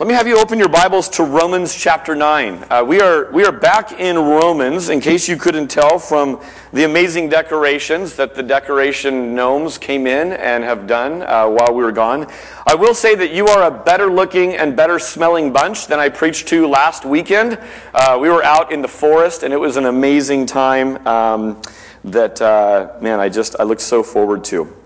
Let me have you open your Bibles to Romans chapter 9. Uh, we, are, we are back in Romans, in case you couldn't tell from the amazing decorations that the decoration gnomes came in and have done uh, while we were gone. I will say that you are a better looking and better smelling bunch than I preached to last weekend. Uh, we were out in the forest, and it was an amazing time um, that, uh, man, I just I look so forward to.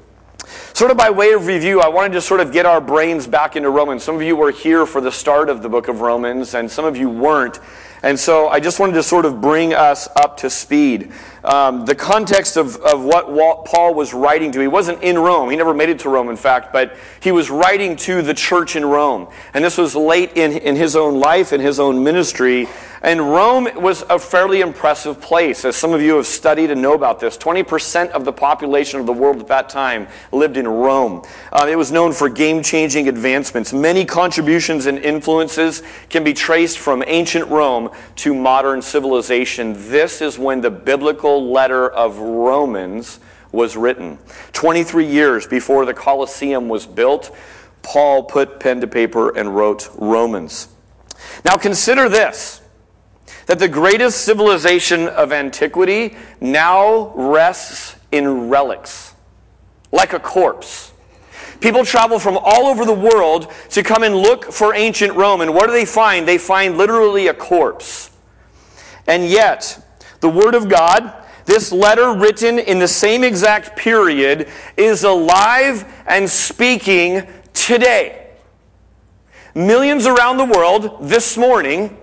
Sort of by way of review, I wanted to sort of get our brains back into Romans. Some of you were here for the start of the book of Romans, and some of you weren't. And so I just wanted to sort of bring us up to speed. Um, the context of, of what Paul was writing to, he wasn't in Rome. He never made it to Rome, in fact, but he was writing to the church in Rome. And this was late in, in his own life, in his own ministry. And Rome was a fairly impressive place. As some of you have studied and know about this, 20% of the population of the world at that time lived in Rome. Uh, it was known for game changing advancements. Many contributions and influences can be traced from ancient Rome to modern civilization. This is when the biblical letter of Romans was written. 23 years before the Colosseum was built, Paul put pen to paper and wrote Romans. Now consider this that the greatest civilization of antiquity now rests in relics, like a corpse. People travel from all over the world to come and look for ancient Rome. And what do they find? They find literally a corpse. And yet, the Word of God, this letter written in the same exact period, is alive and speaking today. Millions around the world this morning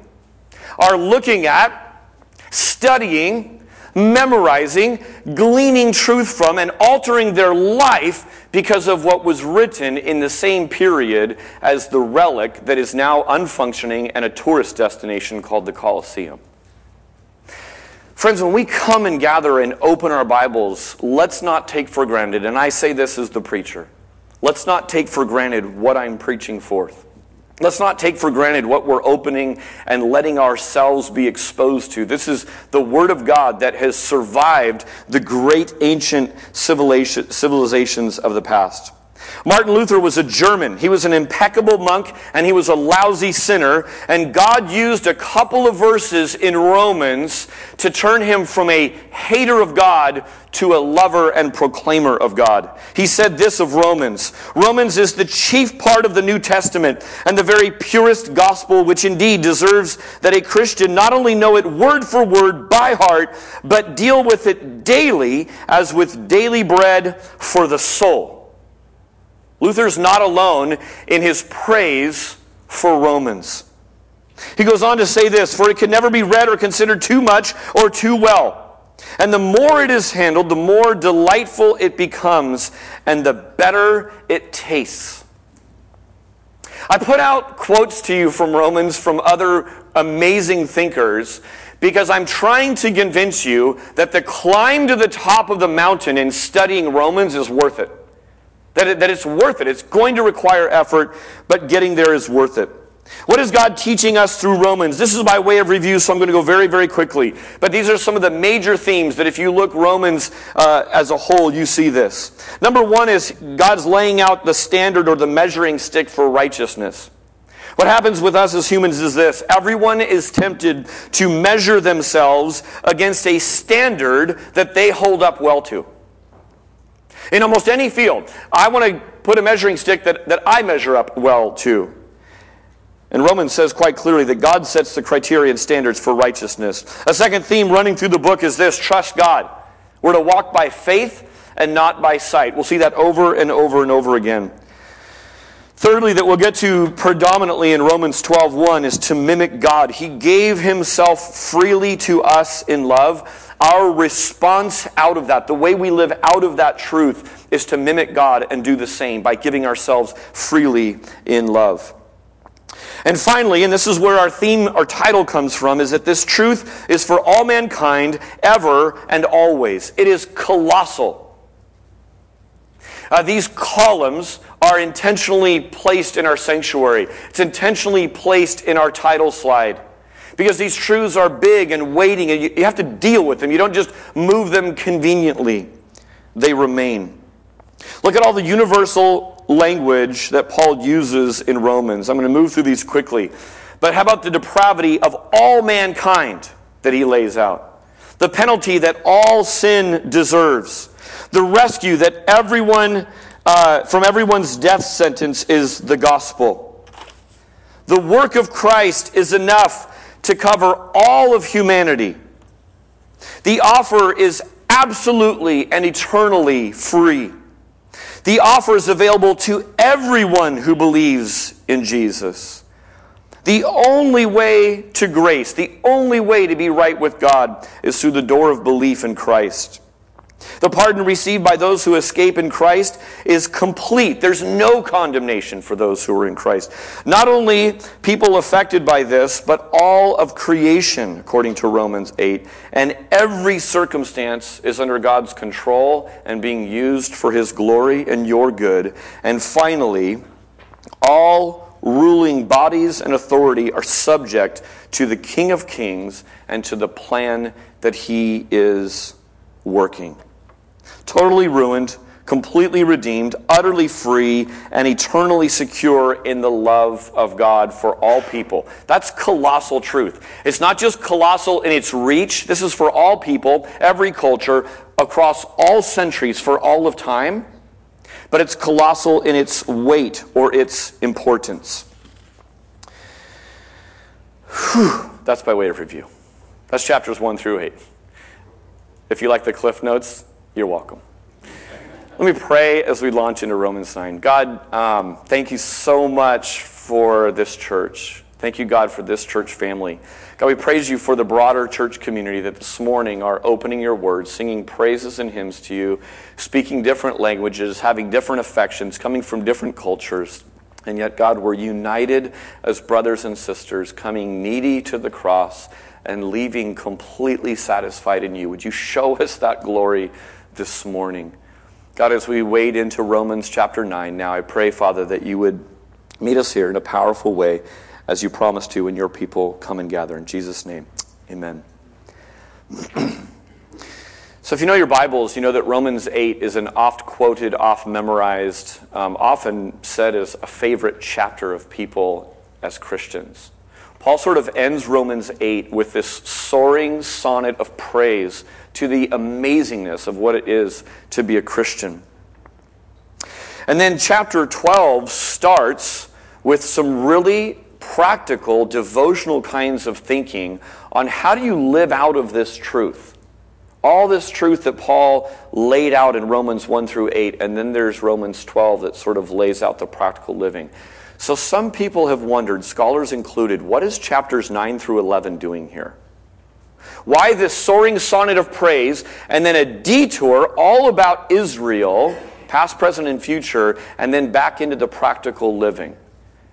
are looking at, studying, memorizing, gleaning truth from, and altering their life because of what was written in the same period as the relic that is now unfunctioning and a tourist destination called the Colosseum. Friends, when we come and gather and open our Bibles, let's not take for granted, and I say this as the preacher, let's not take for granted what I'm preaching forth. Let's not take for granted what we're opening and letting ourselves be exposed to. This is the Word of God that has survived the great ancient civilizations of the past. Martin Luther was a German. He was an impeccable monk and he was a lousy sinner. And God used a couple of verses in Romans to turn him from a hater of God to a lover and proclaimer of God. He said this of Romans Romans is the chief part of the New Testament and the very purest gospel, which indeed deserves that a Christian not only know it word for word by heart, but deal with it daily as with daily bread for the soul. Luther's not alone in his praise for Romans. He goes on to say this For it can never be read or considered too much or too well. And the more it is handled, the more delightful it becomes, and the better it tastes. I put out quotes to you from Romans from other amazing thinkers because I'm trying to convince you that the climb to the top of the mountain in studying Romans is worth it. That, it, that it's worth it. It's going to require effort, but getting there is worth it. What is God teaching us through Romans? This is by way of review, so I'm going to go very, very quickly. But these are some of the major themes that if you look Romans uh, as a whole, you see this. Number one is God's laying out the standard or the measuring stick for righteousness. What happens with us as humans is this everyone is tempted to measure themselves against a standard that they hold up well to. In almost any field, I want to put a measuring stick that, that I measure up well to. And Romans says quite clearly that God sets the criteria and standards for righteousness. A second theme running through the book is this trust God. We're to walk by faith and not by sight. We'll see that over and over and over again. Thirdly, that we'll get to predominantly in Romans 12:1 is to mimic God. He gave himself freely to us in love our response out of that, the way we live out of that truth, is to mimic God and do the same by giving ourselves freely in love. And finally, and this is where our theme, our title comes from, is that this truth is for all mankind ever and always. It is colossal. Uh, these columns are intentionally placed in our sanctuary. It's intentionally placed in our title slide because these truths are big and weighty, and you have to deal with them. You don't just move them conveniently, they remain. Look at all the universal language that Paul uses in Romans. I'm going to move through these quickly. But how about the depravity of all mankind that he lays out? The penalty that all sin deserves. The rescue that everyone, uh, from everyone's death sentence is the gospel. The work of Christ is enough to cover all of humanity. The offer is absolutely and eternally free. The offer is available to everyone who believes in Jesus. The only way to grace, the only way to be right with God is through the door of belief in Christ. The pardon received by those who escape in Christ is complete. There's no condemnation for those who are in Christ. Not only people affected by this, but all of creation, according to Romans 8. And every circumstance is under God's control and being used for his glory and your good. And finally, all ruling bodies and authority are subject to the King of Kings and to the plan that he is working totally ruined, completely redeemed, utterly free, and eternally secure in the love of God for all people. That's colossal truth. It's not just colossal in its reach, this is for all people, every culture, across all centuries, for all of time, but it's colossal in its weight or its importance. Whew. That's by way of review. That's chapters 1 through 8. If you like the Cliff Notes, you're welcome. Let me pray as we launch into Romans 9. God, um, thank you so much for this church. Thank you, God, for this church family. God, we praise you for the broader church community that this morning are opening your word, singing praises and hymns to you, speaking different languages, having different affections, coming from different cultures. And yet, God, we're united as brothers and sisters, coming needy to the cross and leaving completely satisfied in you. Would you show us that glory this morning? God, as we wade into Romans chapter 9 now, I pray, Father, that you would meet us here in a powerful way as you promised to when your people come and gather. In Jesus' name, amen. so, if you know your Bibles, you know that Romans 8 is an oft quoted, oft memorized, um, often said as a favorite chapter of people as Christians. Paul sort of ends Romans 8 with this soaring sonnet of praise to the amazingness of what it is to be a Christian. And then chapter 12 starts with some really practical, devotional kinds of thinking on how do you live out of this truth. All this truth that Paul laid out in Romans 1 through 8, and then there's Romans 12 that sort of lays out the practical living. So some people have wondered, scholars included, what is chapters 9 through 11 doing here? Why this soaring sonnet of praise and then a detour all about Israel, past, present, and future, and then back into the practical living?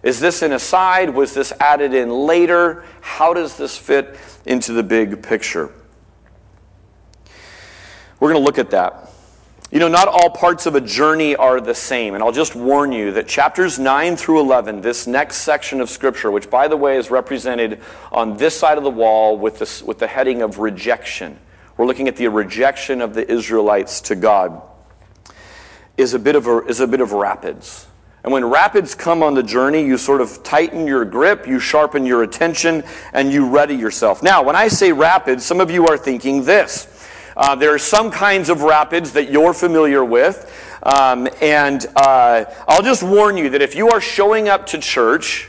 Is this an aside? Was this added in later? How does this fit into the big picture? We're going to look at that. You know, not all parts of a journey are the same. And I'll just warn you that chapters 9 through 11, this next section of Scripture, which, by the way, is represented on this side of the wall with, this, with the heading of rejection, we're looking at the rejection of the Israelites to God, is a bit of, a, is a bit of rapids. And when rapids come on the journey, you sort of tighten your grip, you sharpen your attention, and you ready yourself. Now, when I say rapids, some of you are thinking this. Uh, there are some kinds of rapids that you're familiar with. Um, and uh, I'll just warn you that if you are showing up to church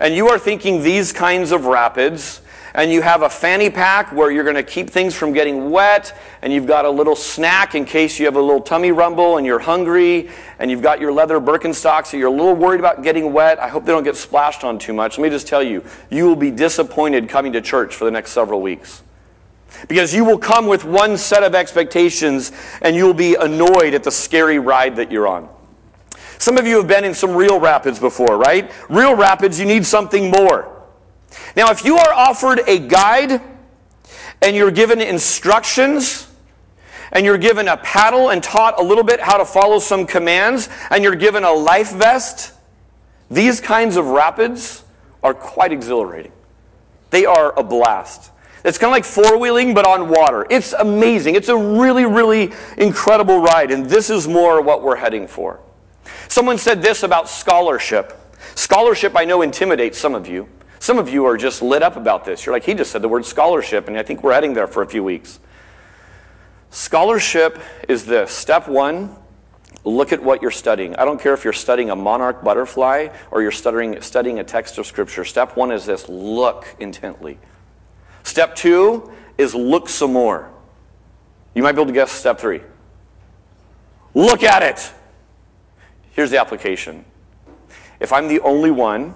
and you are thinking these kinds of rapids, and you have a fanny pack where you're going to keep things from getting wet, and you've got a little snack in case you have a little tummy rumble and you're hungry, and you've got your leather Birkenstocks, so you're a little worried about getting wet. I hope they don't get splashed on too much. Let me just tell you, you will be disappointed coming to church for the next several weeks. Because you will come with one set of expectations and you'll be annoyed at the scary ride that you're on. Some of you have been in some real rapids before, right? Real rapids, you need something more. Now, if you are offered a guide and you're given instructions, and you're given a paddle and taught a little bit how to follow some commands, and you're given a life vest, these kinds of rapids are quite exhilarating. They are a blast. It's kind of like four wheeling, but on water. It's amazing. It's a really, really incredible ride, and this is more what we're heading for. Someone said this about scholarship. Scholarship, I know, intimidates some of you. Some of you are just lit up about this. You're like, he just said the word scholarship, and I think we're heading there for a few weeks. Scholarship is this step one, look at what you're studying. I don't care if you're studying a monarch butterfly or you're studying, studying a text of Scripture. Step one is this look intently. Step two is look some more. You might be able to guess step three. Look at it. Here's the application. If I'm the only one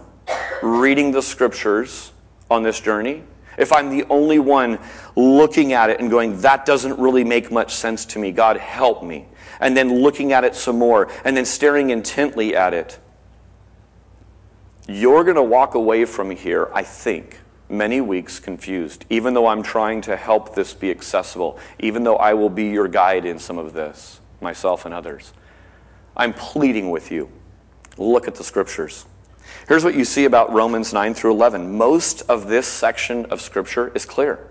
reading the scriptures on this journey, if I'm the only one looking at it and going, that doesn't really make much sense to me, God help me, and then looking at it some more, and then staring intently at it, you're going to walk away from here, I think, many weeks confused, even though I'm trying to help this be accessible, even though I will be your guide in some of this, myself and others. I'm pleading with you. Look at the scriptures. Here's what you see about Romans 9 through 11. Most of this section of scripture is clear,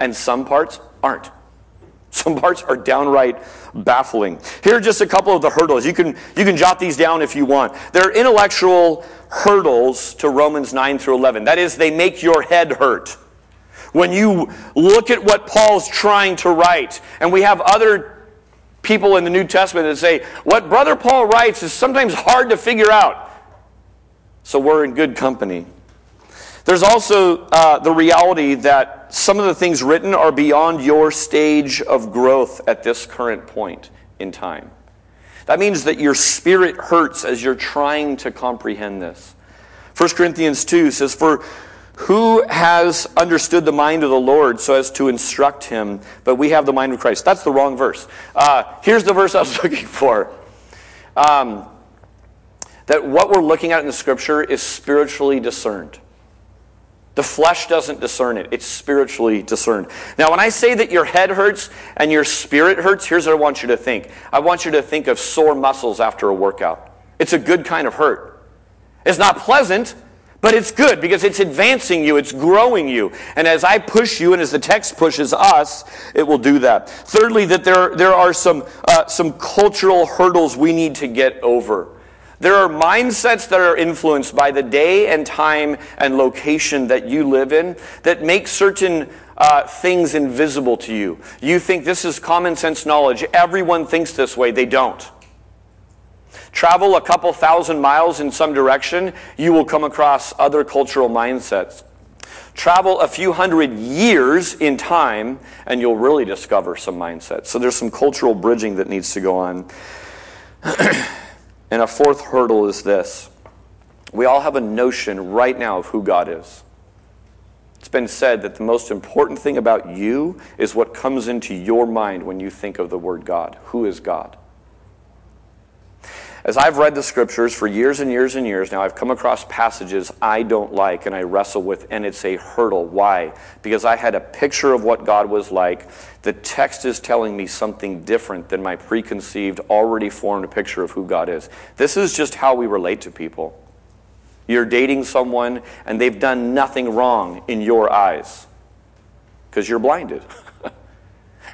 and some parts aren't. Some parts are downright baffling. Here are just a couple of the hurdles. You can, you can jot these down if you want. There are intellectual hurdles to Romans 9 through 11. That is, they make your head hurt. When you look at what Paul's trying to write, and we have other people in the New Testament that say, what Brother Paul writes is sometimes hard to figure out. So we're in good company. There's also uh, the reality that some of the things written are beyond your stage of growth at this current point in time. That means that your spirit hurts as you're trying to comprehend this. 1 Corinthians 2 says, For who has understood the mind of the Lord so as to instruct him? But we have the mind of Christ. That's the wrong verse. Uh, here's the verse I was looking for. Um, that what we're looking at in the scripture is spiritually discerned. The flesh doesn't discern it, it's spiritually discerned. Now, when I say that your head hurts and your spirit hurts, here's what I want you to think I want you to think of sore muscles after a workout. It's a good kind of hurt. It's not pleasant, but it's good because it's advancing you, it's growing you. And as I push you, and as the text pushes us, it will do that. Thirdly, that there, there are some, uh, some cultural hurdles we need to get over. There are mindsets that are influenced by the day and time and location that you live in that make certain uh, things invisible to you. You think this is common sense knowledge. Everyone thinks this way. They don't. Travel a couple thousand miles in some direction, you will come across other cultural mindsets. Travel a few hundred years in time, and you'll really discover some mindsets. So there's some cultural bridging that needs to go on. And a fourth hurdle is this we all have a notion right now of who God is. It's been said that the most important thing about you is what comes into your mind when you think of the word God. Who is God? As I've read the scriptures for years and years and years now, I've come across passages I don't like and I wrestle with, and it's a hurdle. Why? Because I had a picture of what God was like. The text is telling me something different than my preconceived, already formed picture of who God is. This is just how we relate to people. You're dating someone, and they've done nothing wrong in your eyes because you're blinded.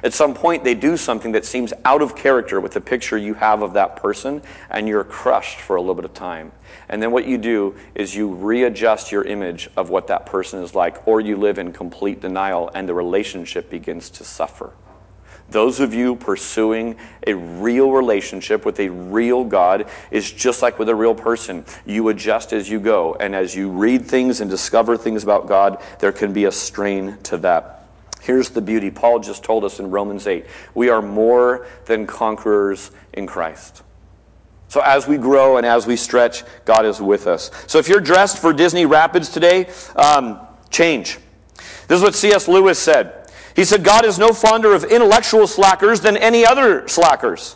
At some point, they do something that seems out of character with the picture you have of that person, and you're crushed for a little bit of time. And then what you do is you readjust your image of what that person is like, or you live in complete denial, and the relationship begins to suffer. Those of you pursuing a real relationship with a real God is just like with a real person. You adjust as you go, and as you read things and discover things about God, there can be a strain to that. Here's the beauty. Paul just told us in Romans 8 we are more than conquerors in Christ. So as we grow and as we stretch, God is with us. So if you're dressed for Disney Rapids today, um, change. This is what C.S. Lewis said. He said, God is no fonder of intellectual slackers than any other slackers.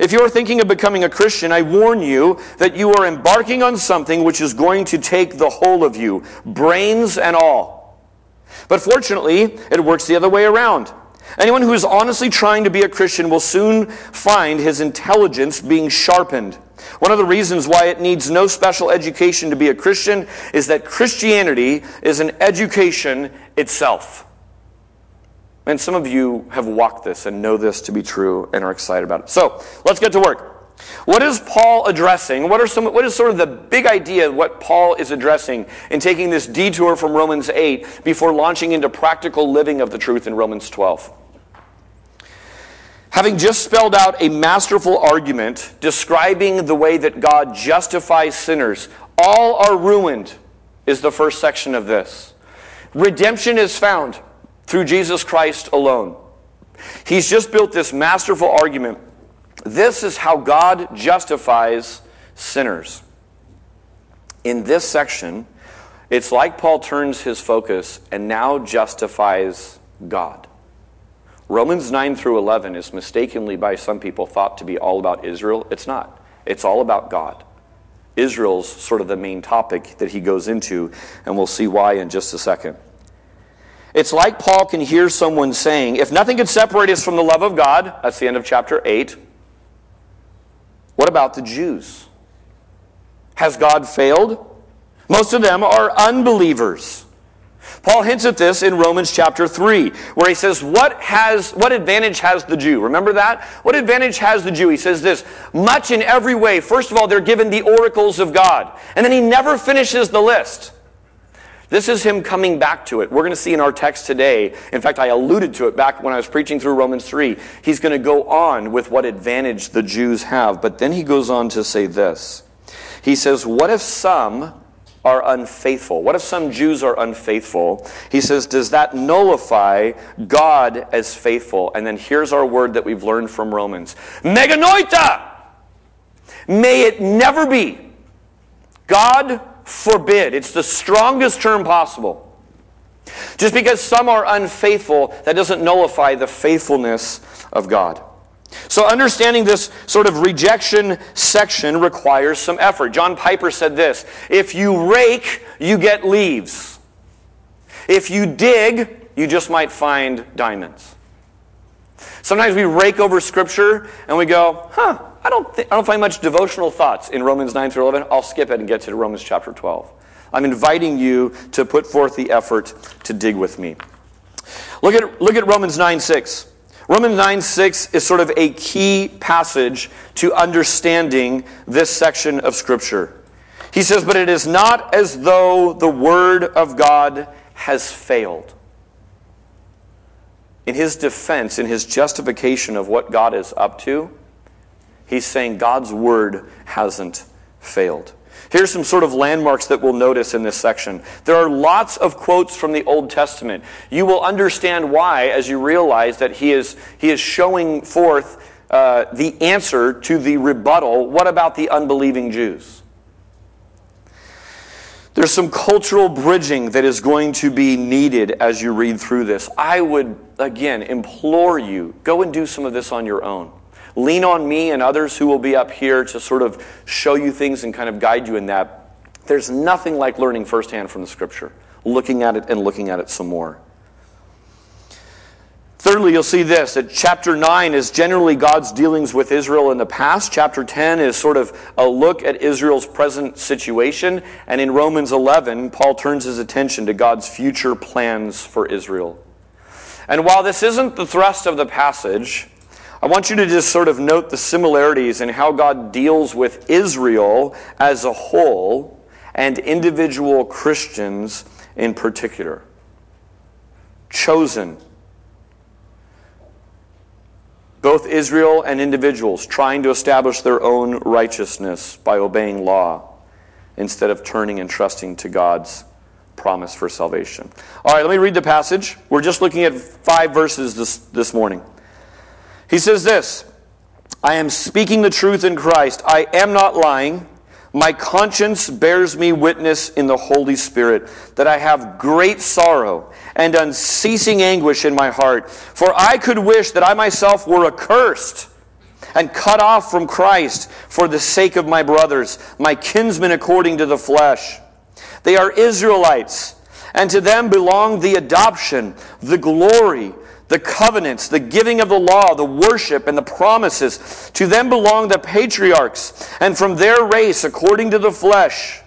If you're thinking of becoming a Christian, I warn you that you are embarking on something which is going to take the whole of you, brains and all. But fortunately, it works the other way around. Anyone who is honestly trying to be a Christian will soon find his intelligence being sharpened. One of the reasons why it needs no special education to be a Christian is that Christianity is an education itself. And some of you have walked this and know this to be true and are excited about it. So let's get to work. What is Paul addressing? What, are some, what is sort of the big idea what Paul is addressing in taking this detour from Romans 8 before launching into practical living of the truth in Romans 12? Having just spelled out a masterful argument describing the way that God justifies sinners, all are ruined, is the first section of this. Redemption is found through Jesus Christ alone. He's just built this masterful argument. This is how God justifies sinners. In this section, it's like Paul turns his focus and now justifies God. Romans 9 through 11 is mistakenly by some people thought to be all about Israel. It's not, it's all about God. Israel's sort of the main topic that he goes into, and we'll see why in just a second. It's like Paul can hear someone saying, If nothing could separate us from the love of God, that's the end of chapter 8, what about the Jews? Has God failed? Most of them are unbelievers. Paul hints at this in Romans chapter 3, where he says, what, has, what advantage has the Jew? Remember that? What advantage has the Jew? He says this, much in every way. First of all, they're given the oracles of God. And then he never finishes the list. This is him coming back to it. We're going to see in our text today. In fact, I alluded to it back when I was preaching through Romans 3. He's going to go on with what advantage the Jews have. But then he goes on to say this. He says, What if some are unfaithful? What if some Jews are unfaithful? He says, Does that nullify God as faithful? And then here's our word that we've learned from Romans Me genoito! May it never be. God forbid. It's the strongest term possible. Just because some are unfaithful, that doesn't nullify the faithfulness of God. So, understanding this sort of rejection section requires some effort. John Piper said this If you rake, you get leaves. If you dig, you just might find diamonds. Sometimes we rake over Scripture and we go, huh, I don't, th- I don't find much devotional thoughts in Romans 9 through 11. I'll skip it and get to Romans chapter 12. I'm inviting you to put forth the effort to dig with me. Look at, look at Romans 9 6. Romans 9 6 is sort of a key passage to understanding this section of Scripture. He says, But it is not as though the Word of God has failed. In his defense, in his justification of what God is up to, He's saying God's word hasn't failed. Here's some sort of landmarks that we'll notice in this section. There are lots of quotes from the Old Testament. You will understand why as you realize that he is, he is showing forth uh, the answer to the rebuttal. What about the unbelieving Jews? There's some cultural bridging that is going to be needed as you read through this. I would, again, implore you go and do some of this on your own. Lean on me and others who will be up here to sort of show you things and kind of guide you in that. There's nothing like learning firsthand from the scripture, looking at it and looking at it some more. Thirdly, you'll see this that chapter 9 is generally God's dealings with Israel in the past. Chapter 10 is sort of a look at Israel's present situation. And in Romans 11, Paul turns his attention to God's future plans for Israel. And while this isn't the thrust of the passage, I want you to just sort of note the similarities in how God deals with Israel as a whole and individual Christians in particular. Chosen. Both Israel and individuals trying to establish their own righteousness by obeying law instead of turning and trusting to God's promise for salvation. All right, let me read the passage. We're just looking at five verses this, this morning. He says this I am speaking the truth in Christ. I am not lying. My conscience bears me witness in the Holy Spirit that I have great sorrow and unceasing anguish in my heart. For I could wish that I myself were accursed and cut off from Christ for the sake of my brothers, my kinsmen according to the flesh. They are Israelites, and to them belong the adoption, the glory, the covenants, the giving of the law, the worship, and the promises. To them belong the patriarchs, and from their race, according to the flesh,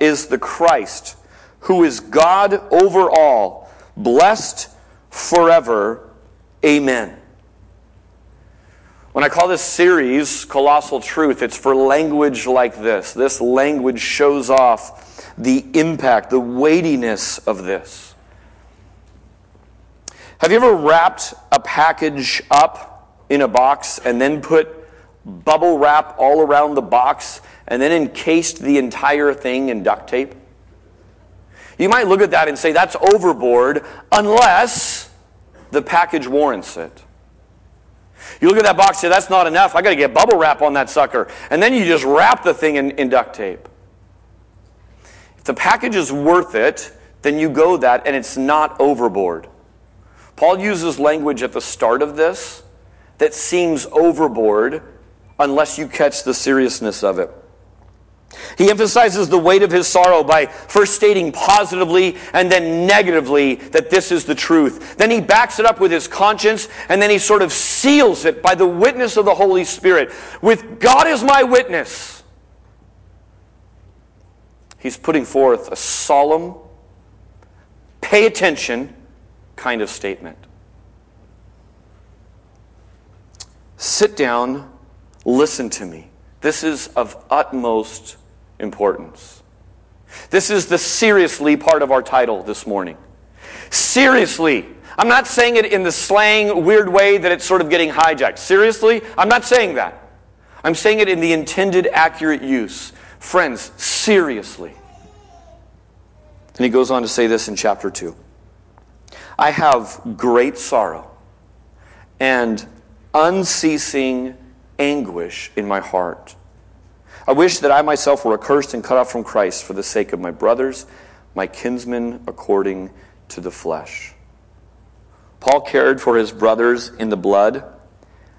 is the Christ, who is God over all, blessed forever. Amen. When I call this series Colossal Truth, it's for language like this. This language shows off the impact, the weightiness of this. Have you ever wrapped a package up in a box and then put bubble wrap all around the box and then encased the entire thing in duct tape? You might look at that and say that's overboard unless the package warrants it. You look at that box and say, that's not enough. I got to get bubble wrap on that sucker. And then you just wrap the thing in, in duct tape. If the package is worth it, then you go that and it's not overboard. Paul uses language at the start of this that seems overboard unless you catch the seriousness of it. He emphasizes the weight of his sorrow by first stating positively and then negatively that this is the truth. Then he backs it up with his conscience and then he sort of seals it by the witness of the Holy Spirit. With God as my witness, he's putting forth a solemn, pay attention kind of statement. Sit down, listen to me. This is of utmost importance. This is the seriously part of our title this morning. Seriously. I'm not saying it in the slang, weird way that it's sort of getting hijacked. Seriously? I'm not saying that. I'm saying it in the intended, accurate use. Friends, seriously. And he goes on to say this in chapter 2 I have great sorrow and unceasing anguish in my heart. I wish that I myself were accursed and cut off from Christ for the sake of my brothers, my kinsmen according to the flesh. Paul cared for his brothers in the blood,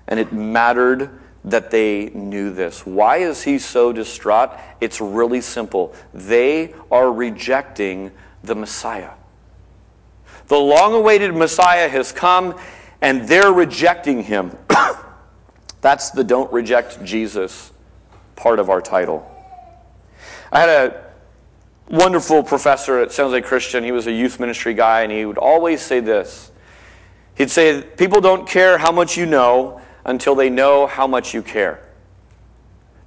and it mattered that they knew this. Why is he so distraught? It's really simple. They are rejecting the Messiah. The long awaited Messiah has come, and they're rejecting him. That's the don't reject Jesus part of our title. I had a wonderful professor at San Jose Christian. He was a youth ministry guy, and he would always say this. He'd say, People don't care how much you know until they know how much you care.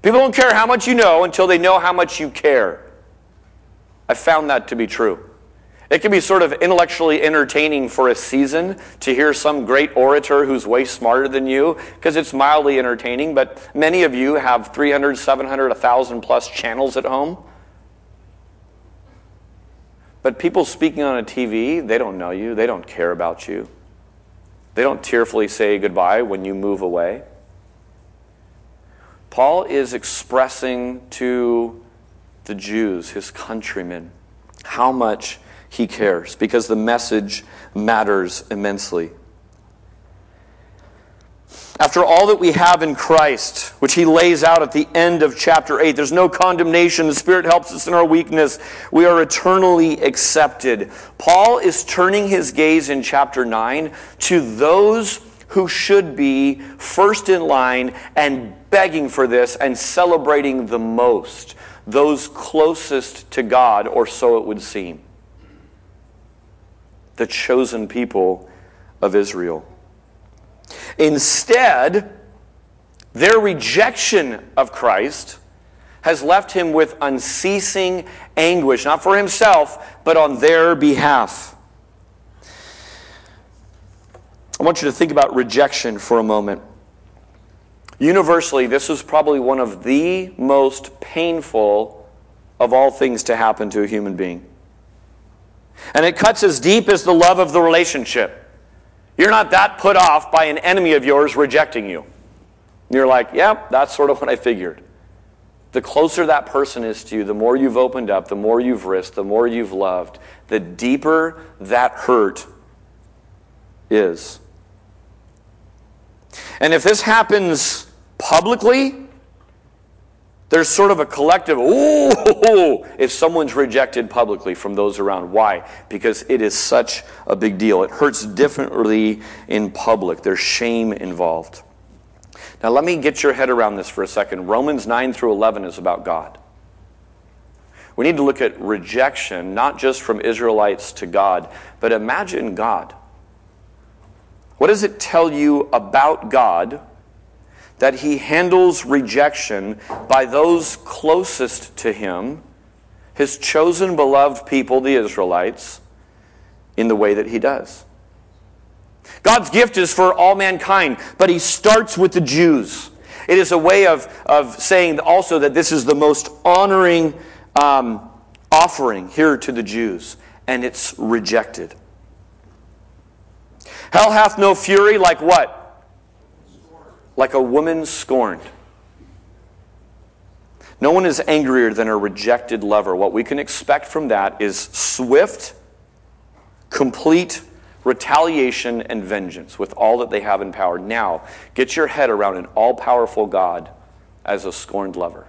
People don't care how much you know until they know how much you care. I found that to be true. It can be sort of intellectually entertaining for a season to hear some great orator who's way smarter than you, because it's mildly entertaining, but many of you have 300, 700, 1,000 plus channels at home. But people speaking on a TV, they don't know you, they don't care about you. They don't tearfully say goodbye when you move away. Paul is expressing to the Jews, his countrymen, how much he cares because the message matters immensely. After all that we have in Christ, which he lays out at the end of chapter 8, there's no condemnation. The Spirit helps us in our weakness. We are eternally accepted. Paul is turning his gaze in chapter 9 to those who should be first in line and begging for this and celebrating the most, those closest to God, or so it would seem the chosen people of Israel. Instead, their rejection of Christ has left him with unceasing anguish, not for himself, but on their behalf. I want you to think about rejection for a moment. Universally, this is probably one of the most painful of all things to happen to a human being. And it cuts as deep as the love of the relationship. You're not that put off by an enemy of yours rejecting you. you're like, yep, yeah, that's sort of what I figured. The closer that person is to you, the more you've opened up, the more you've risked, the more you've loved, the deeper that hurt is. And if this happens publicly, there's sort of a collective, ooh, if someone's rejected publicly from those around. Why? Because it is such a big deal. It hurts differently in public, there's shame involved. Now, let me get your head around this for a second. Romans 9 through 11 is about God. We need to look at rejection, not just from Israelites to God, but imagine God. What does it tell you about God that he handles rejection by those closest to him, his chosen beloved people, the Israelites, in the way that he does. God's gift is for all mankind, but he starts with the Jews. It is a way of, of saying also that this is the most honoring um, offering here to the Jews, and it's rejected. Hell hath no fury like what? Like a woman scorned. No one is angrier than a rejected lover. What we can expect from that is swift, complete retaliation and vengeance with all that they have in power. Now, get your head around an all powerful God as a scorned lover.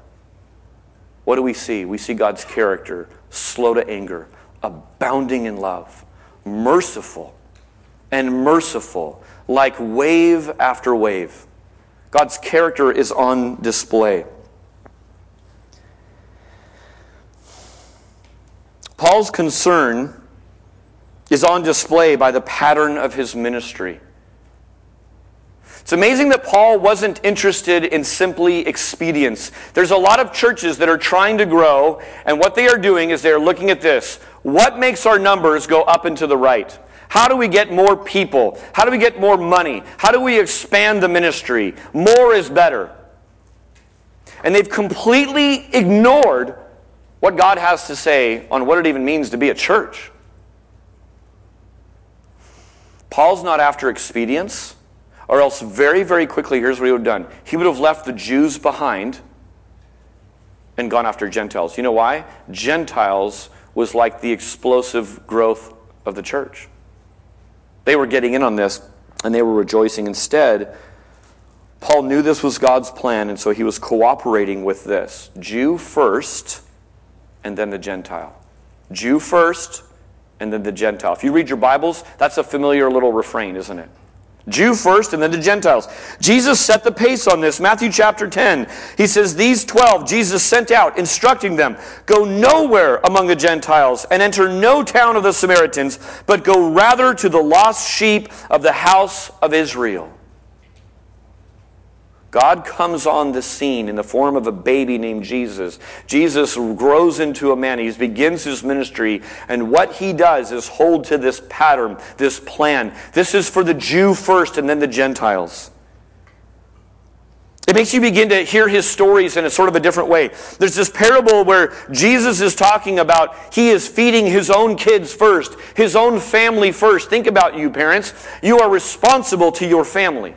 What do we see? We see God's character slow to anger, abounding in love, merciful, and merciful, like wave after wave. God's character is on display. Paul's concern is on display by the pattern of his ministry. It's amazing that Paul wasn't interested in simply expedience. There's a lot of churches that are trying to grow, and what they are doing is they're looking at this. What makes our numbers go up and to the right? How do we get more people? How do we get more money? How do we expand the ministry? More is better. And they've completely ignored what God has to say on what it even means to be a church. Paul's not after expedience, or else very, very quickly, here's what he would have done. He would have left the Jews behind and gone after Gentiles. You know why? Gentiles was like the explosive growth of the church. They were getting in on this and they were rejoicing. Instead, Paul knew this was God's plan, and so he was cooperating with this Jew first, and then the Gentile. Jew first, and then the Gentile. If you read your Bibles, that's a familiar little refrain, isn't it? Jew first and then the Gentiles. Jesus set the pace on this. Matthew chapter 10. He says, These 12 Jesus sent out, instructing them, Go nowhere among the Gentiles and enter no town of the Samaritans, but go rather to the lost sheep of the house of Israel. God comes on the scene in the form of a baby named Jesus. Jesus grows into a man. He begins his ministry. And what he does is hold to this pattern, this plan. This is for the Jew first and then the Gentiles. It makes you begin to hear his stories in a sort of a different way. There's this parable where Jesus is talking about he is feeding his own kids first, his own family first. Think about you, parents. You are responsible to your family.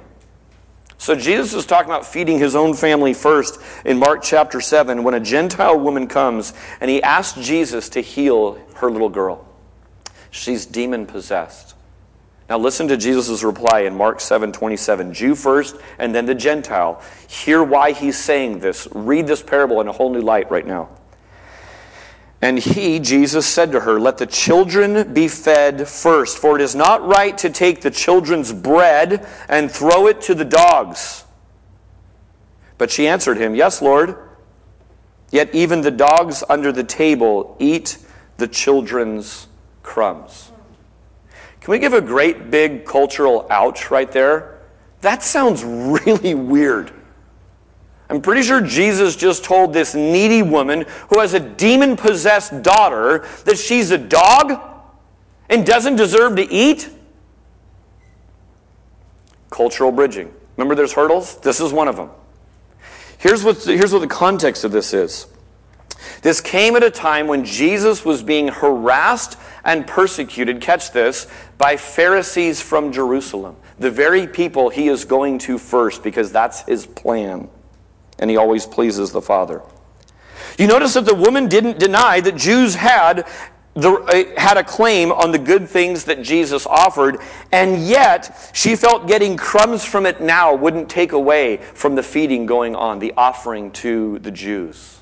So Jesus is talking about feeding his own family first in Mark chapter 7 when a Gentile woman comes and he asks Jesus to heal her little girl. She's demon possessed. Now listen to Jesus' reply in Mark 7 27. Jew first and then the Gentile. Hear why he's saying this. Read this parable in a whole new light right now. And he, Jesus, said to her, Let the children be fed first, for it is not right to take the children's bread and throw it to the dogs. But she answered him, Yes, Lord. Yet even the dogs under the table eat the children's crumbs. Can we give a great big cultural ouch right there? That sounds really weird. I'm pretty sure Jesus just told this needy woman who has a demon possessed daughter that she's a dog and doesn't deserve to eat. Cultural bridging. Remember there's hurdles? This is one of them. Here's what, here's what the context of this is. This came at a time when Jesus was being harassed and persecuted, catch this, by Pharisees from Jerusalem, the very people he is going to first because that's his plan and he always pleases the Father. You notice that the woman didn't deny that Jews had the, uh, had a claim on the good things that Jesus offered, and yet she felt getting crumbs from it now wouldn't take away from the feeding going on, the offering to the Jews.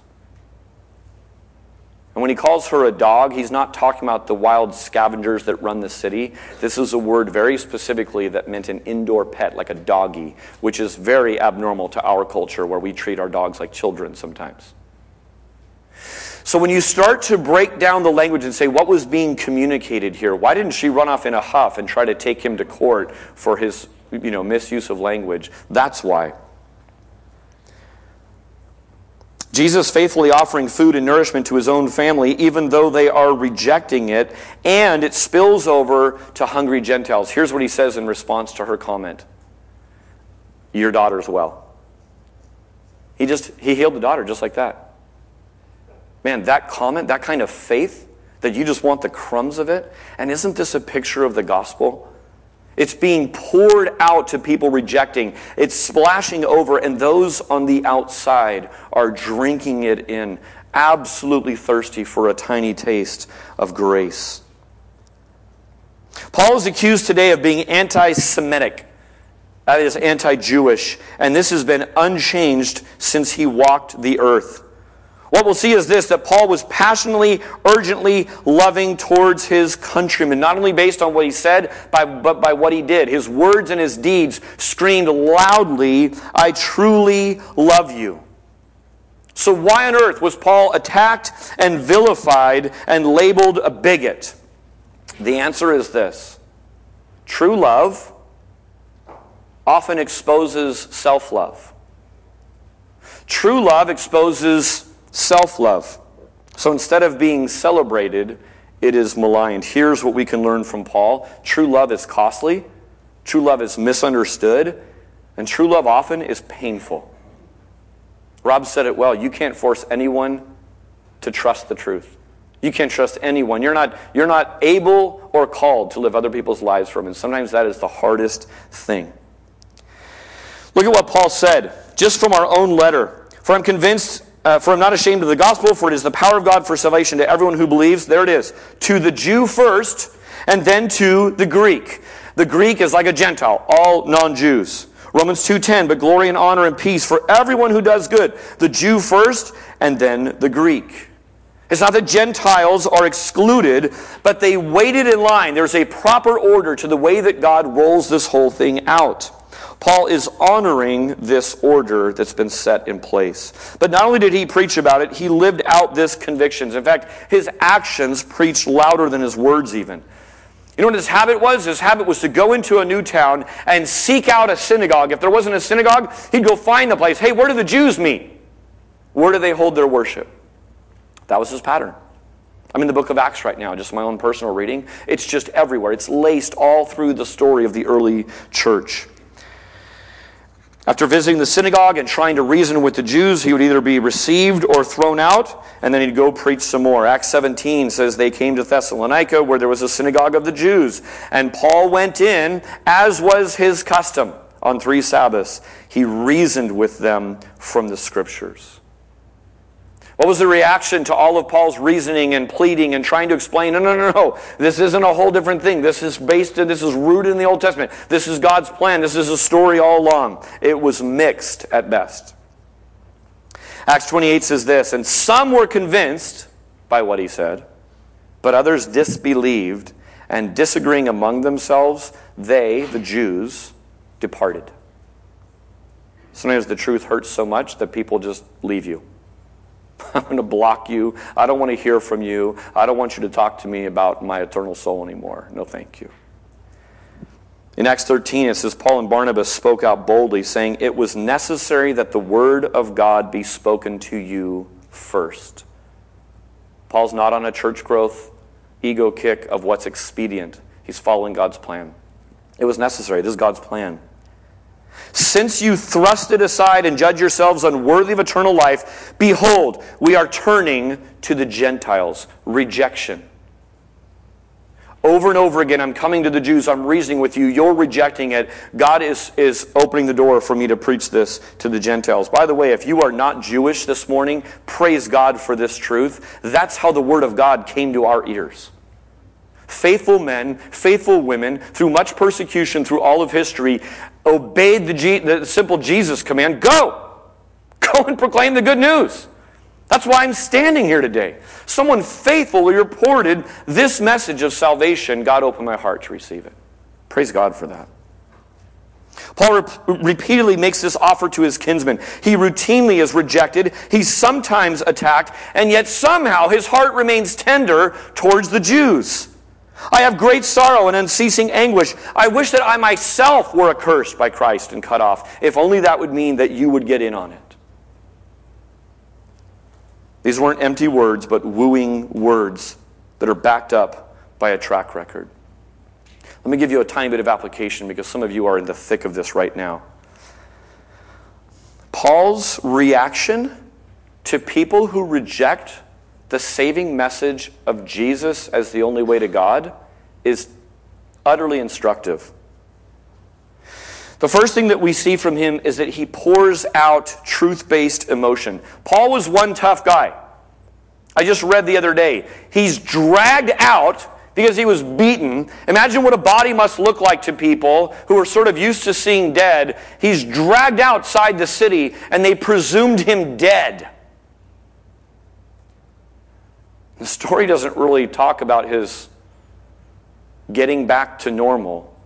And when he calls her a dog, he's not talking about the wild scavengers that run the city. This is a word very specifically that meant an indoor pet, like a doggy, which is very abnormal to our culture where we treat our dogs like children sometimes. So when you start to break down the language and say, what was being communicated here? Why didn't she run off in a huff and try to take him to court for his you know, misuse of language? That's why. Jesus faithfully offering food and nourishment to his own family, even though they are rejecting it, and it spills over to hungry Gentiles. Here's what he says in response to her comment Your daughter's well. He just, he healed the daughter just like that. Man, that comment, that kind of faith, that you just want the crumbs of it, and isn't this a picture of the gospel? It's being poured out to people rejecting. It's splashing over, and those on the outside are drinking it in, absolutely thirsty for a tiny taste of grace. Paul is accused today of being anti Semitic, that is, anti Jewish, and this has been unchanged since he walked the earth. What we'll see is this that Paul was passionately, urgently loving towards his countrymen, not only based on what he said, but by what he did. His words and his deeds screamed loudly, I truly love you. So, why on earth was Paul attacked and vilified and labeled a bigot? The answer is this true love often exposes self love. True love exposes self love. So instead of being celebrated, it is maligned. Here's what we can learn from Paul true love is costly, true love is misunderstood, and true love often is painful. Rob said it well. You can't force anyone to trust the truth. You can't trust anyone. You're not, you're not able or called to live other people's lives for them. And sometimes that is the hardest thing. Look at what Paul said, just from our own letter. For I'm convinced uh, for I'm not ashamed of the gospel, for it is the power of God for salvation to everyone who believes. There it is. To the Jew first, and then to the Greek. The Greek is like a Gentile, all non Jews. Romans 2:10, but glory and honor and peace for everyone who does good. The Jew first, and then the Greek. It's not that Gentiles are excluded, but they waited in line. There's a proper order to the way that God rolls this whole thing out. Paul is honoring this order that's been set in place. But not only did he preach about it, he lived out this convictions. In fact, his actions preached louder than his words even. You know what his habit was? His habit was to go into a new town and seek out a synagogue. If there wasn't a synagogue, he'd go find the place. Hey, where do the Jews meet? Where do they hold their worship? That was his pattern. I'm in the book of Acts right now, just my own personal reading. It's just everywhere. It's laced all through the story of the early church. After visiting the synagogue and trying to reason with the Jews, he would either be received or thrown out, and then he'd go preach some more. Acts 17 says they came to Thessalonica, where there was a synagogue of the Jews. And Paul went in, as was his custom, on three Sabbaths. He reasoned with them from the Scriptures. What was the reaction to all of Paul's reasoning and pleading and trying to explain? No, no, no, no. This isn't a whole different thing. This is based in, this is rooted in the Old Testament. This is God's plan. This is a story all along. It was mixed at best. Acts 28 says this, and some were convinced by what he said, but others disbelieved, and disagreeing among themselves, they, the Jews, departed. Sometimes the truth hurts so much that people just leave you. I'm going to block you. I don't want to hear from you. I don't want you to talk to me about my eternal soul anymore. No, thank you. In Acts 13, it says, Paul and Barnabas spoke out boldly, saying, It was necessary that the word of God be spoken to you first. Paul's not on a church growth ego kick of what's expedient, he's following God's plan. It was necessary. This is God's plan. Since you thrust it aside and judge yourselves unworthy of eternal life, behold, we are turning to the Gentiles. Rejection. Over and over again, I'm coming to the Jews, I'm reasoning with you, you're rejecting it. God is, is opening the door for me to preach this to the Gentiles. By the way, if you are not Jewish this morning, praise God for this truth. That's how the Word of God came to our ears faithful men, faithful women, through much persecution through all of history, obeyed the, G- the simple Jesus command go! Go and proclaim the good news. That's why I'm standing here today. Someone faithfully reported this message of salvation. God opened my heart to receive it. Praise God for that. Paul re- repeatedly makes this offer to his kinsmen. He routinely is rejected, he's sometimes attacked, and yet somehow his heart remains tender towards the Jews. I have great sorrow and unceasing anguish. I wish that I myself were accursed by Christ and cut off, if only that would mean that you would get in on it. These weren't empty words, but wooing words that are backed up by a track record. Let me give you a tiny bit of application because some of you are in the thick of this right now. Paul's reaction to people who reject the saving message of Jesus as the only way to God is utterly instructive. The first thing that we see from him is that he pours out truth based emotion. Paul was one tough guy. I just read the other day. He's dragged out because he was beaten. Imagine what a body must look like to people who are sort of used to seeing dead. He's dragged outside the city and they presumed him dead. The story doesn't really talk about his getting back to normal,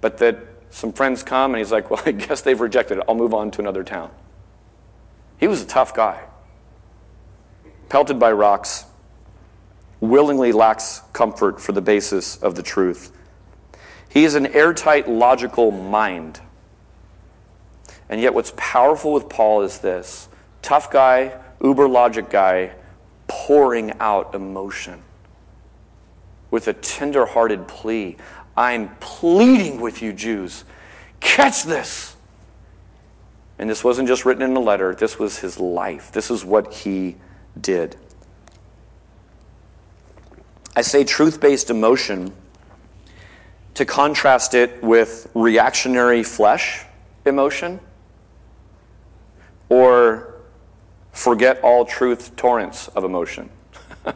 but that some friends come and he's like, Well, I guess they've rejected it. I'll move on to another town. He was a tough guy, pelted by rocks, willingly lacks comfort for the basis of the truth. He is an airtight, logical mind. And yet, what's powerful with Paul is this tough guy, uber logic guy, pouring out emotion with a tender hearted plea. I'm pleading with you, Jews. Catch this. And this wasn't just written in a letter, this was his life. This is what he did. I say truth based emotion to contrast it with reactionary flesh emotion or forget all truth torrents of emotion.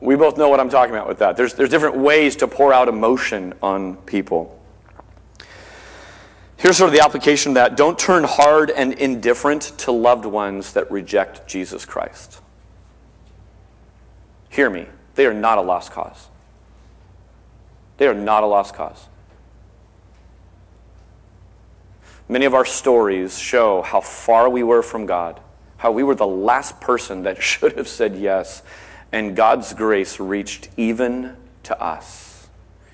we both know what I'm talking about with that. There's, there's different ways to pour out emotion on people. Here's sort of the application of that don't turn hard and indifferent to loved ones that reject Jesus Christ. Hear me, they are not a lost cause. They are not a lost cause. Many of our stories show how far we were from God, how we were the last person that should have said yes, and God's grace reached even to us.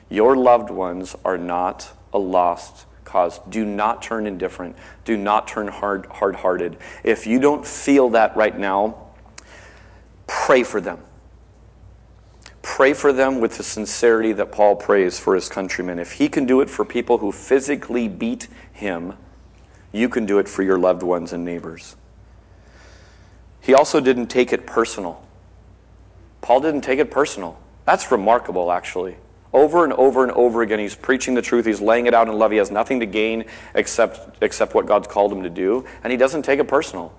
Your loved ones are not a lost cause. Do not turn indifferent. Do not turn hard hard-hearted. If you don't feel that right now, pray for them. Pray for them with the sincerity that Paul prays for his countrymen. If he can do it for people who physically beat him, you can do it for your loved ones and neighbors. He also didn't take it personal. Paul didn't take it personal. That's remarkable, actually. Over and over and over again, he's preaching the truth. He's laying it out in love. He has nothing to gain except, except what God's called him to do. And he doesn't take it personal.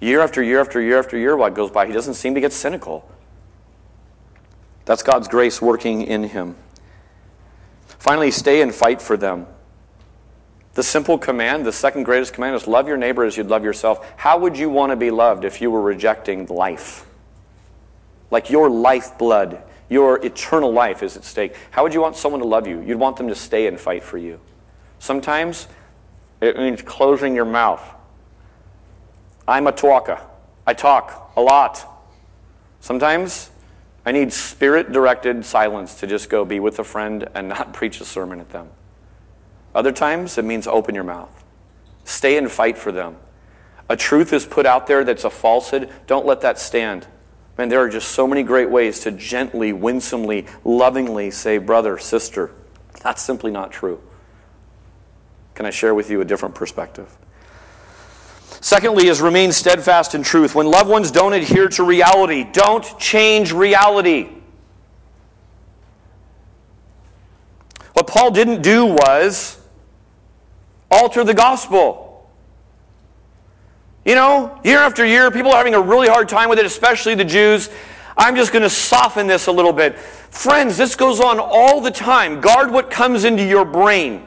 Year after year after year after year, what goes by, he doesn't seem to get cynical. That's God's grace working in him. Finally, stay and fight for them. The simple command, the second greatest command, is love your neighbor as you'd love yourself. How would you want to be loved if you were rejecting life? Like your lifeblood, your eternal life is at stake. How would you want someone to love you? You'd want them to stay and fight for you. Sometimes it means closing your mouth. I'm a talker. I talk a lot. Sometimes I need spirit directed silence to just go be with a friend and not preach a sermon at them. Other times, it means open your mouth. Stay and fight for them. A truth is put out there that's a falsehood. Don't let that stand. Man, there are just so many great ways to gently, winsomely, lovingly say, brother, sister, that's simply not true. Can I share with you a different perspective? Secondly, is remain steadfast in truth. When loved ones don't adhere to reality, don't change reality. What Paul didn't do was alter the gospel. You know, year after year, people are having a really hard time with it, especially the Jews. I'm just going to soften this a little bit. Friends, this goes on all the time. Guard what comes into your brain.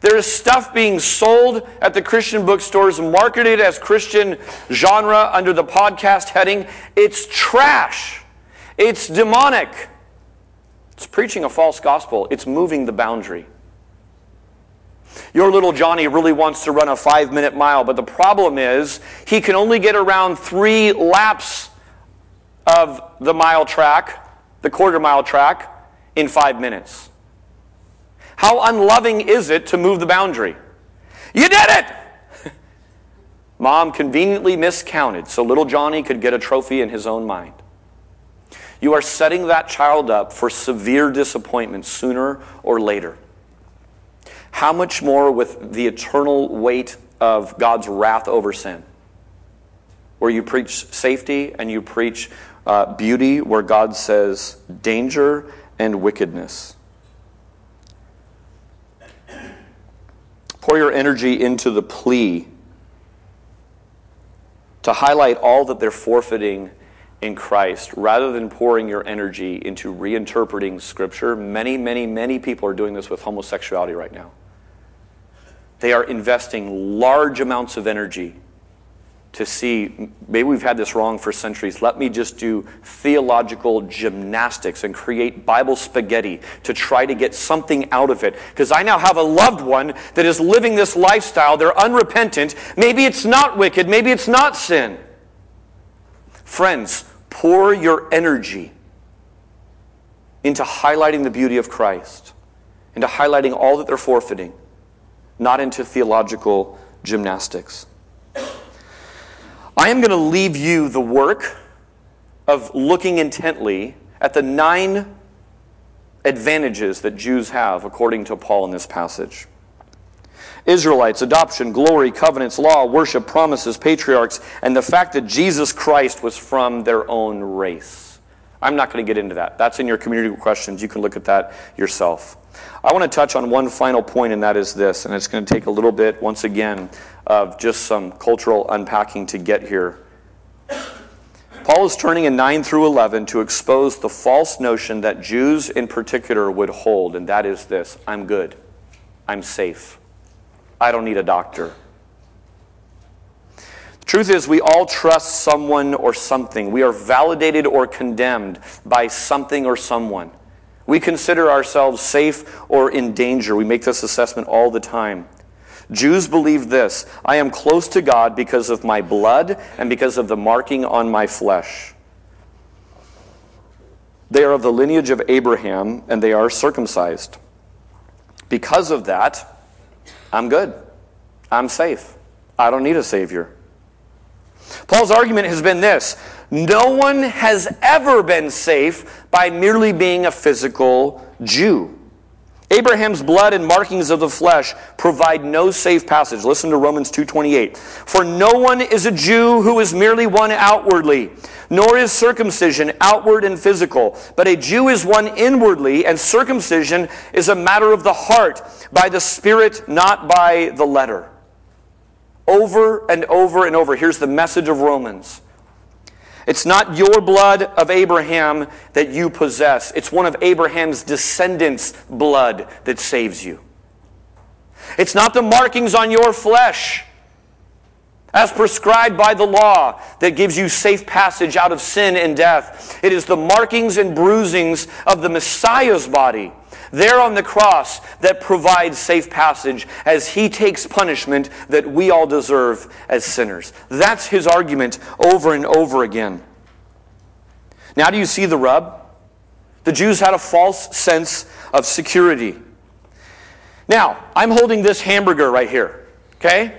There is stuff being sold at the Christian bookstores, marketed as Christian genre under the podcast heading. It's trash. It's demonic. It's preaching a false gospel. It's moving the boundary. Your little Johnny really wants to run a five minute mile, but the problem is he can only get around three laps of the mile track, the quarter mile track, in five minutes. How unloving is it to move the boundary? You did it! Mom conveniently miscounted so little Johnny could get a trophy in his own mind. You are setting that child up for severe disappointment sooner or later. How much more with the eternal weight of God's wrath over sin? Where you preach safety and you preach uh, beauty, where God says danger and wickedness. Pour your energy into the plea to highlight all that they're forfeiting in Christ rather than pouring your energy into reinterpreting Scripture. Many, many, many people are doing this with homosexuality right now. They are investing large amounts of energy to see maybe we've had this wrong for centuries. Let me just do theological gymnastics and create Bible spaghetti to try to get something out of it. Because I now have a loved one that is living this lifestyle. They're unrepentant. Maybe it's not wicked. Maybe it's not sin. Friends, pour your energy into highlighting the beauty of Christ, into highlighting all that they're forfeiting, not into theological gymnastics. I am going to leave you the work of looking intently at the nine advantages that Jews have, according to Paul in this passage. Israelites, adoption, glory, covenants, law, worship, promises, patriarchs, and the fact that Jesus Christ was from their own race. I'm not going to get into that. That's in your community questions. You can look at that yourself. I want to touch on one final point, and that is this, and it's going to take a little bit, once again, of just some cultural unpacking to get here. Paul is turning in 9 through 11 to expose the false notion that Jews in particular would hold, and that is this I'm good, I'm safe, I don't need a doctor. The truth is, we all trust someone or something. We are validated or condemned by something or someone. We consider ourselves safe or in danger. We make this assessment all the time. Jews believe this I am close to God because of my blood and because of the marking on my flesh. They are of the lineage of Abraham and they are circumcised. Because of that, I'm good. I'm safe. I don't need a Savior. Paul's argument has been this no one has ever been safe by merely being a physical Jew. Abraham's blood and markings of the flesh provide no safe passage. Listen to Romans 2:28. For no one is a Jew who is merely one outwardly, nor is circumcision outward and physical, but a Jew is one inwardly, and circumcision is a matter of the heart, by the spirit, not by the letter. Over and over and over. Here's the message of Romans. It's not your blood of Abraham that you possess. It's one of Abraham's descendants' blood that saves you. It's not the markings on your flesh as prescribed by the law that gives you safe passage out of sin and death. It is the markings and bruisings of the Messiah's body there on the cross that provides safe passage as he takes punishment that we all deserve as sinners. That's his argument over and over again. Now, do you see the rub? The Jews had a false sense of security. Now, I'm holding this hamburger right here, okay?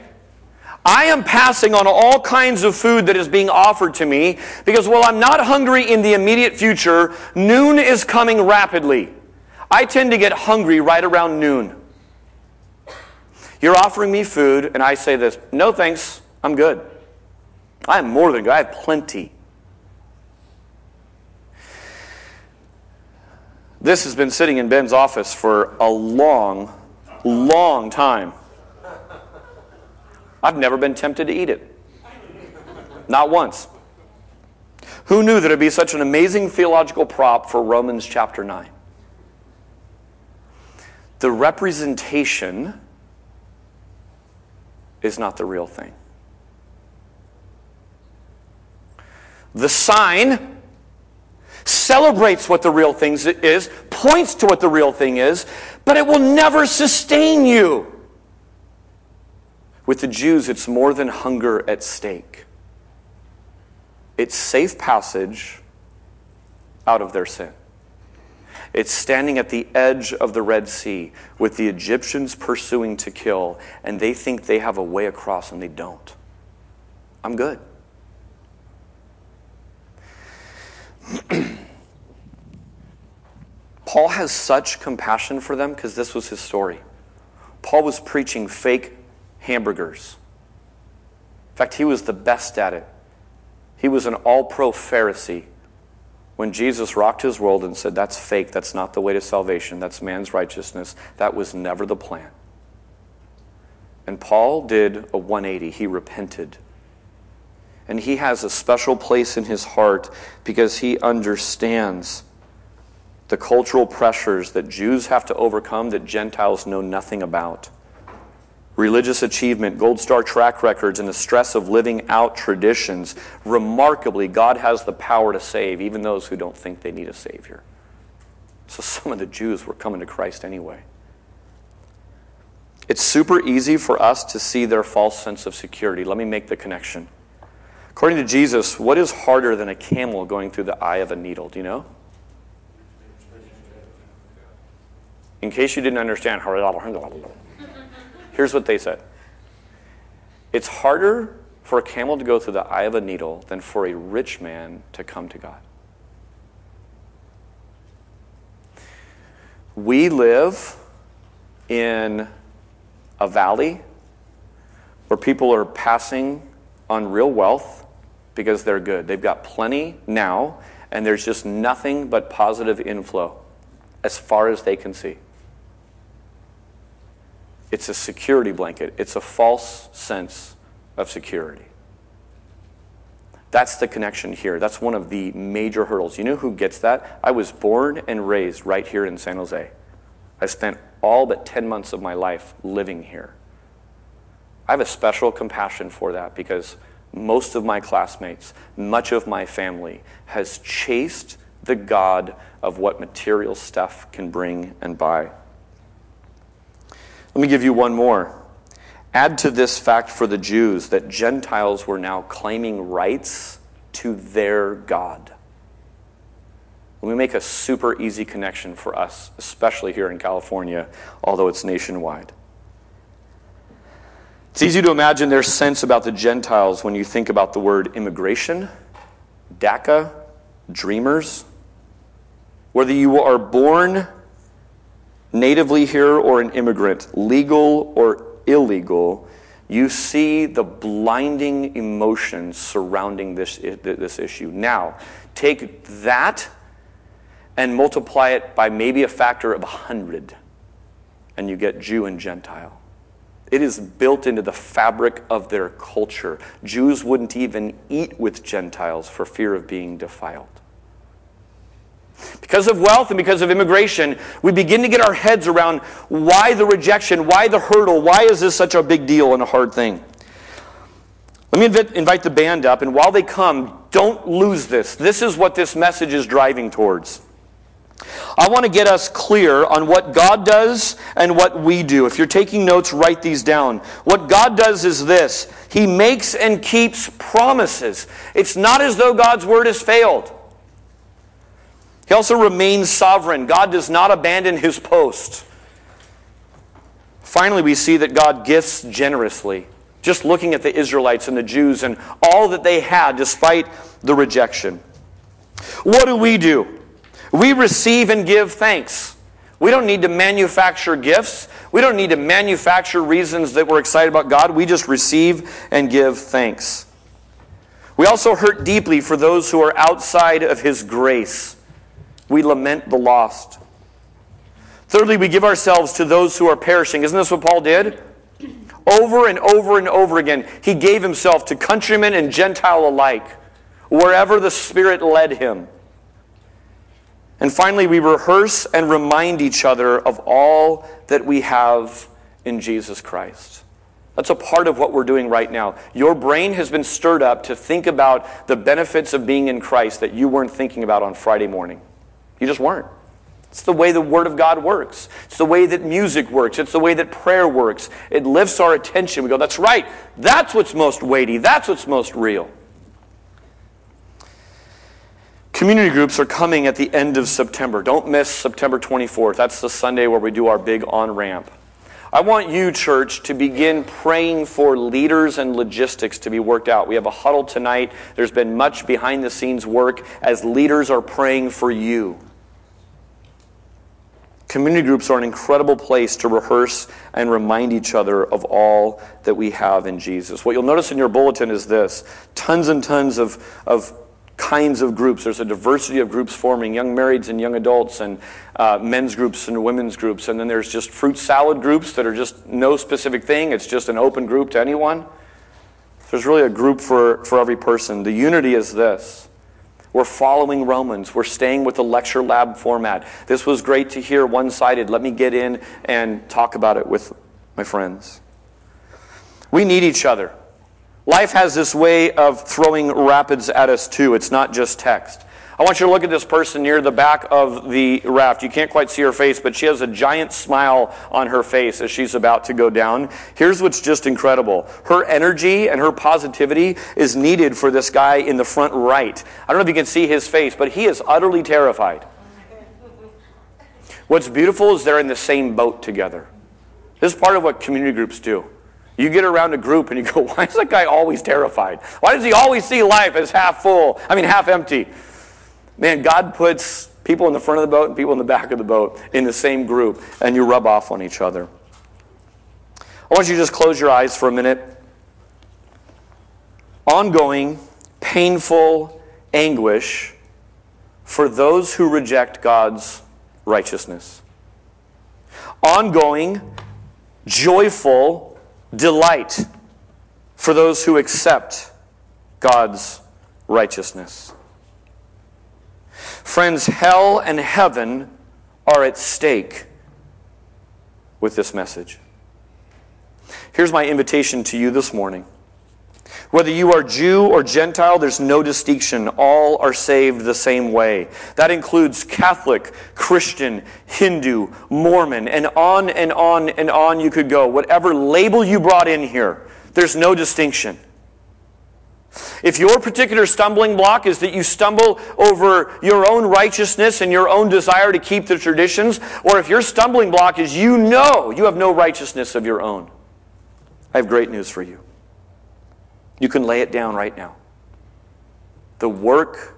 I am passing on all kinds of food that is being offered to me because while I'm not hungry in the immediate future, noon is coming rapidly. I tend to get hungry right around noon. You're offering me food, and I say this no thanks, I'm good. I am more than good, I have plenty. This has been sitting in Ben's office for a long, long time. I've never been tempted to eat it. Not once. Who knew that it'd be such an amazing theological prop for Romans chapter 9? The representation is not the real thing. The sign celebrates what the real thing is, points to what the real thing is, but it will never sustain you. With the Jews, it's more than hunger at stake. It's safe passage out of their sin. It's standing at the edge of the Red Sea with the Egyptians pursuing to kill, and they think they have a way across, and they don't. I'm good. Paul has such compassion for them because this was his story. Paul was preaching fake hamburgers. In fact, he was the best at it. He was an all pro Pharisee when Jesus rocked his world and said, That's fake. That's not the way to salvation. That's man's righteousness. That was never the plan. And Paul did a 180. He repented. And he has a special place in his heart because he understands the cultural pressures that Jews have to overcome that Gentiles know nothing about. Religious achievement, gold star track records, and the stress of living out traditions. Remarkably, God has the power to save even those who don't think they need a Savior. So some of the Jews were coming to Christ anyway. It's super easy for us to see their false sense of security. Let me make the connection. According to Jesus, what is harder than a camel going through the eye of a needle? Do you know? In case you didn't understand, here's what they said It's harder for a camel to go through the eye of a needle than for a rich man to come to God. We live in a valley where people are passing on real wealth because they're good. They've got plenty now, and there's just nothing but positive inflow as far as they can see. It's a security blanket, it's a false sense of security. That's the connection here. That's one of the major hurdles. You know who gets that? I was born and raised right here in San Jose. I spent all but 10 months of my life living here. I have a special compassion for that because most of my classmates, much of my family, has chased the God of what material stuff can bring and buy. Let me give you one more. Add to this fact for the Jews that Gentiles were now claiming rights to their God. Let me make a super easy connection for us, especially here in California, although it's nationwide. It's easy to imagine their sense about the Gentiles when you think about the word immigration, DACA, dreamers. Whether you are born natively here or an immigrant, legal or illegal, you see the blinding emotions surrounding this, this issue. Now, take that and multiply it by maybe a factor of 100, and you get Jew and Gentile. It is built into the fabric of their culture. Jews wouldn't even eat with Gentiles for fear of being defiled. Because of wealth and because of immigration, we begin to get our heads around why the rejection, why the hurdle, why is this such a big deal and a hard thing? Let me invite the band up, and while they come, don't lose this. This is what this message is driving towards. I want to get us clear on what God does and what we do. If you're taking notes, write these down. What God does is this He makes and keeps promises. It's not as though God's word has failed. He also remains sovereign. God does not abandon his post. Finally, we see that God gifts generously. Just looking at the Israelites and the Jews and all that they had despite the rejection. What do we do? We receive and give thanks. We don't need to manufacture gifts. We don't need to manufacture reasons that we're excited about God. We just receive and give thanks. We also hurt deeply for those who are outside of His grace. We lament the lost. Thirdly, we give ourselves to those who are perishing. Isn't this what Paul did? Over and over and over again, he gave himself to countrymen and Gentile alike, wherever the Spirit led him. And finally, we rehearse and remind each other of all that we have in Jesus Christ. That's a part of what we're doing right now. Your brain has been stirred up to think about the benefits of being in Christ that you weren't thinking about on Friday morning. You just weren't. It's the way the Word of God works. It's the way that music works. It's the way that prayer works. It lifts our attention. We go, that's right. That's what's most weighty. That's what's most real. Community groups are coming at the end of September. Don't miss September 24th. That's the Sunday where we do our big on ramp. I want you, church, to begin praying for leaders and logistics to be worked out. We have a huddle tonight. There's been much behind the scenes work as leaders are praying for you. Community groups are an incredible place to rehearse and remind each other of all that we have in Jesus. What you'll notice in your bulletin is this tons and tons of, of kinds of groups. There's a diversity of groups forming young marrieds and young adults, and uh, men's groups and women's groups. And then there's just fruit salad groups that are just no specific thing, it's just an open group to anyone. There's really a group for, for every person. The unity is this. We're following Romans. We're staying with the lecture lab format. This was great to hear one sided. Let me get in and talk about it with my friends. We need each other. Life has this way of throwing rapids at us too. It's not just text. I want you to look at this person near the back of the raft. You can't quite see her face, but she has a giant smile on her face as she's about to go down. Here's what's just incredible. Her energy and her positivity is needed for this guy in the front right. I don't know if you can see his face, but he is utterly terrified. What's beautiful is they're in the same boat together. This is part of what community groups do. You get around a group and you go, why is that guy always terrified? Why does he always see life as half full? I mean, half empty. Man, God puts people in the front of the boat and people in the back of the boat in the same group, and you rub off on each other. I want you to just close your eyes for a minute. Ongoing, painful anguish for those who reject God's righteousness. Ongoing, joyful delight for those who accept God's righteousness. Friends, hell and heaven are at stake with this message. Here's my invitation to you this morning. Whether you are Jew or Gentile, there's no distinction. All are saved the same way. That includes Catholic, Christian, Hindu, Mormon, and on and on and on you could go. Whatever label you brought in here, there's no distinction. If your particular stumbling block is that you stumble over your own righteousness and your own desire to keep the traditions, or if your stumbling block is you know you have no righteousness of your own, I have great news for you. You can lay it down right now. The work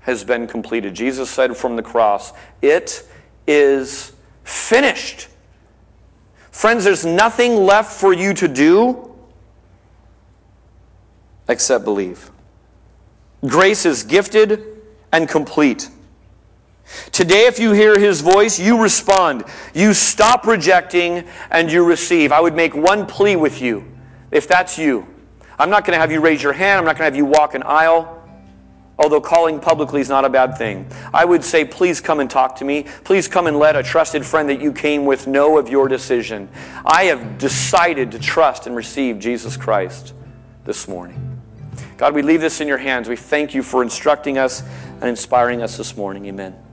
has been completed. Jesus said from the cross, It is finished. Friends, there's nothing left for you to do except believe. Grace is gifted and complete. Today, if you hear his voice, you respond. You stop rejecting and you receive. I would make one plea with you, if that's you. I'm not going to have you raise your hand. I'm not going to have you walk an aisle. Although calling publicly is not a bad thing. I would say, please come and talk to me. Please come and let a trusted friend that you came with know of your decision. I have decided to trust and receive Jesus Christ this morning. God, we leave this in your hands. We thank you for instructing us and inspiring us this morning. Amen.